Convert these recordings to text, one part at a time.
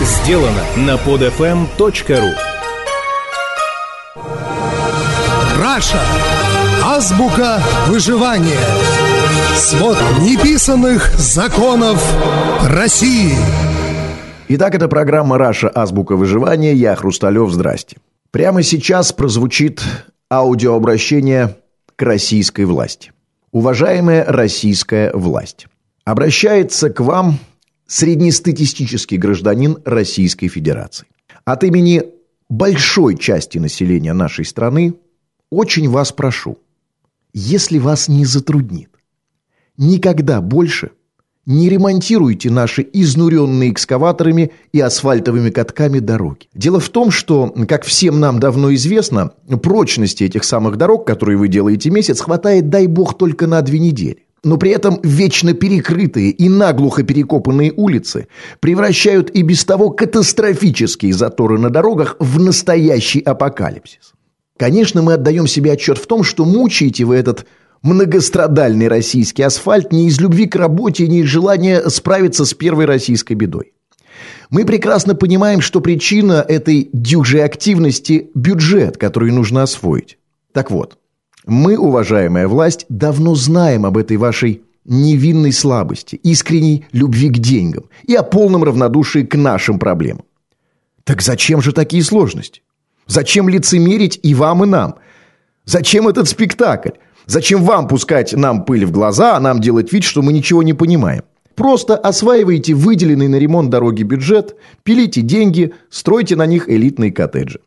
сделано на podfm.ru Раша. Азбука выживания. Свод неписанных законов России. Итак, это программа «Раша. Азбука выживания». Я Хрусталев. Здрасте. Прямо сейчас прозвучит аудиообращение к российской власти. Уважаемая российская власть, обращается к вам среднестатистический гражданин Российской Федерации. От имени большой части населения нашей страны очень вас прошу, если вас не затруднит, никогда больше не ремонтируйте наши изнуренные экскаваторами и асфальтовыми катками дороги. Дело в том, что, как всем нам давно известно, прочности этих самых дорог, которые вы делаете месяц, хватает, дай бог, только на две недели. Но при этом вечно перекрытые и наглухо перекопанные улицы превращают и без того катастрофические заторы на дорогах в настоящий апокалипсис. Конечно, мы отдаем себе отчет в том, что мучаете вы этот многострадальный российский асфальт не из любви к работе, не из желания справиться с первой российской бедой. Мы прекрасно понимаем, что причина этой дюжей активности – бюджет, который нужно освоить. Так вот, мы, уважаемая власть, давно знаем об этой вашей невинной слабости, искренней любви к деньгам и о полном равнодушии к нашим проблемам. Так зачем же такие сложности? Зачем лицемерить и вам, и нам? Зачем этот спектакль? Зачем вам пускать нам пыль в глаза, а нам делать вид, что мы ничего не понимаем? Просто осваивайте выделенный на ремонт дороги бюджет, пилите деньги, стройте на них элитные коттеджи.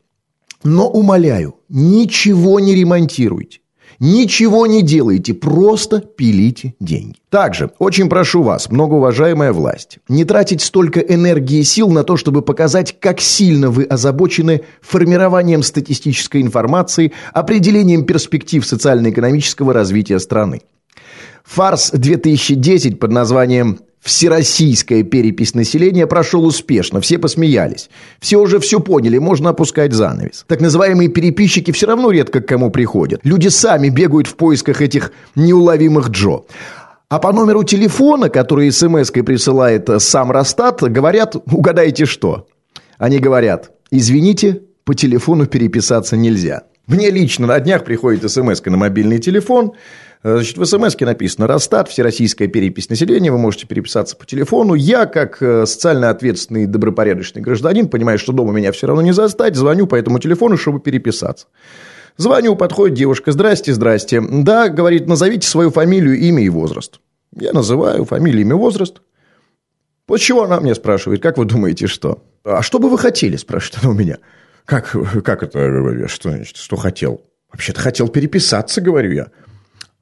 Но умоляю, ничего не ремонтируйте. Ничего не делайте, просто пилите деньги. Также очень прошу вас, многоуважаемая власть, не тратить столько энергии и сил на то, чтобы показать, как сильно вы озабочены формированием статистической информации, определением перспектив социально-экономического развития страны. Фарс 2010 под названием Всероссийская перепись населения прошел успешно, все посмеялись. Все уже все поняли, можно опускать занавес. Так называемые переписчики все равно редко к кому приходят. Люди сами бегают в поисках этих неуловимых Джо. А по номеру телефона, который смс-кой присылает сам Росстат, говорят, угадайте что? Они говорят, извините, по телефону переписаться нельзя. Мне лично на днях приходит смс на мобильный телефон. Э, значит, в смс написано «Росстат, всероссийская перепись населения, вы можете переписаться по телефону». Я, как э, социально ответственный, добропорядочный гражданин, понимаю, что дома меня все равно не застать, звоню по этому телефону, чтобы переписаться. Звоню, подходит девушка, здрасте, здрасте. Да, говорит, назовите свою фамилию, имя и возраст. Я называю фамилию, имя, возраст. После чего она мне спрашивает, как вы думаете, что? А что бы вы хотели, спрашивает она у меня. Как, как это, что, значит, что хотел? Вообще-то хотел переписаться, говорю я.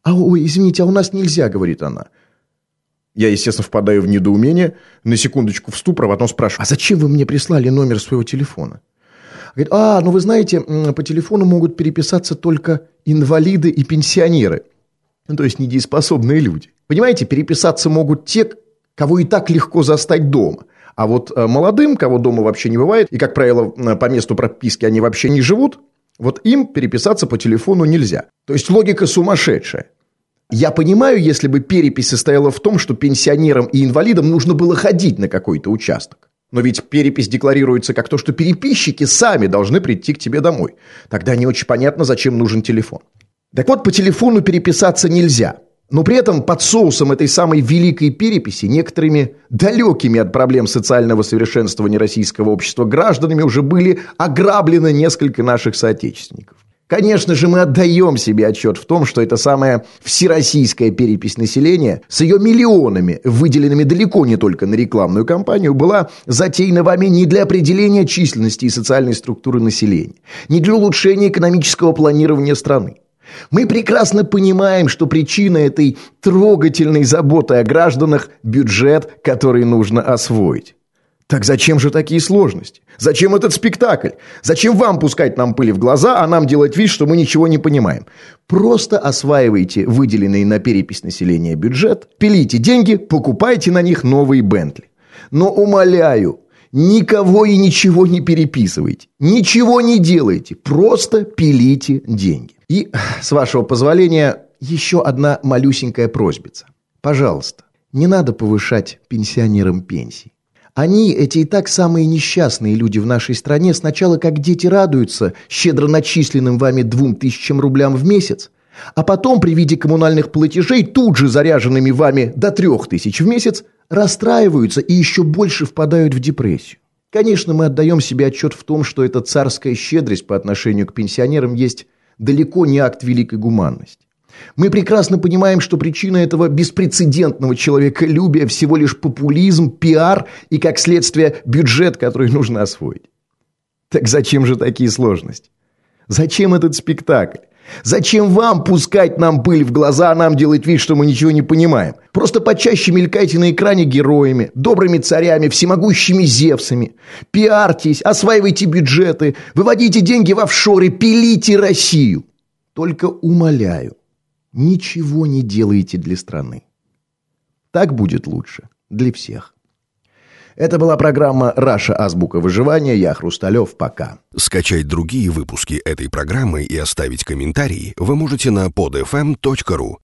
А, ой, извините, а у нас нельзя, говорит она. Я, естественно, впадаю в недоумение, на секундочку в ступор, а потом спрашиваю, а зачем вы мне прислали номер своего телефона? Говорит, а, ну вы знаете, по телефону могут переписаться только инвалиды и пенсионеры. Ну, то есть недееспособные люди. Понимаете, переписаться могут те, кого и так легко застать дома. А вот э, молодым, кого дома вообще не бывает, и, как правило, по месту прописки они вообще не живут, вот им переписаться по телефону нельзя. То есть логика сумасшедшая. Я понимаю, если бы перепись состояла в том, что пенсионерам и инвалидам нужно было ходить на какой-то участок. Но ведь перепись декларируется как то, что переписчики сами должны прийти к тебе домой. Тогда не очень понятно, зачем нужен телефон. Так вот, по телефону переписаться нельзя – но при этом под соусом этой самой великой переписи некоторыми далекими от проблем социального совершенствования российского общества гражданами уже были ограблены несколько наших соотечественников. Конечно же, мы отдаем себе отчет в том, что эта самая всероссийская перепись населения с ее миллионами, выделенными далеко не только на рекламную кампанию, была затеяна вами не для определения численности и социальной структуры населения, не для улучшения экономического планирования страны. Мы прекрасно понимаем, что причина этой трогательной заботы о гражданах – бюджет, который нужно освоить. Так зачем же такие сложности? Зачем этот спектакль? Зачем вам пускать нам пыли в глаза, а нам делать вид, что мы ничего не понимаем? Просто осваивайте выделенный на перепись населения бюджет, пилите деньги, покупайте на них новые Бентли. Но умоляю, никого и ничего не переписывайте, ничего не делайте, просто пилите деньги. И, с вашего позволения, еще одна малюсенькая просьбица. Пожалуйста, не надо повышать пенсионерам пенсии. Они, эти и так самые несчастные люди в нашей стране, сначала как дети радуются щедро начисленным вами двум тысячам рублям в месяц, а потом при виде коммунальных платежей, тут же заряженными вами до трех тысяч в месяц, расстраиваются и еще больше впадают в депрессию. Конечно, мы отдаем себе отчет в том, что эта царская щедрость по отношению к пенсионерам есть далеко не акт великой гуманности. Мы прекрасно понимаем, что причина этого беспрецедентного человеколюбия всего лишь популизм, пиар и, как следствие, бюджет, который нужно освоить. Так зачем же такие сложности? Зачем этот спектакль? Зачем вам пускать нам пыль в глаза, а нам делать вид, что мы ничего не понимаем? Просто почаще мелькайте на экране героями, добрыми царями, всемогущими зевсами. Пиарьтесь, осваивайте бюджеты, выводите деньги в офшоры, пилите Россию. Только умоляю, ничего не делаете для страны. Так будет лучше для всех. Это была программа «Раша. Азбука выживания». Я Хрусталев. Пока. Скачать другие выпуски этой программы и оставить комментарии вы можете на podfm.ru.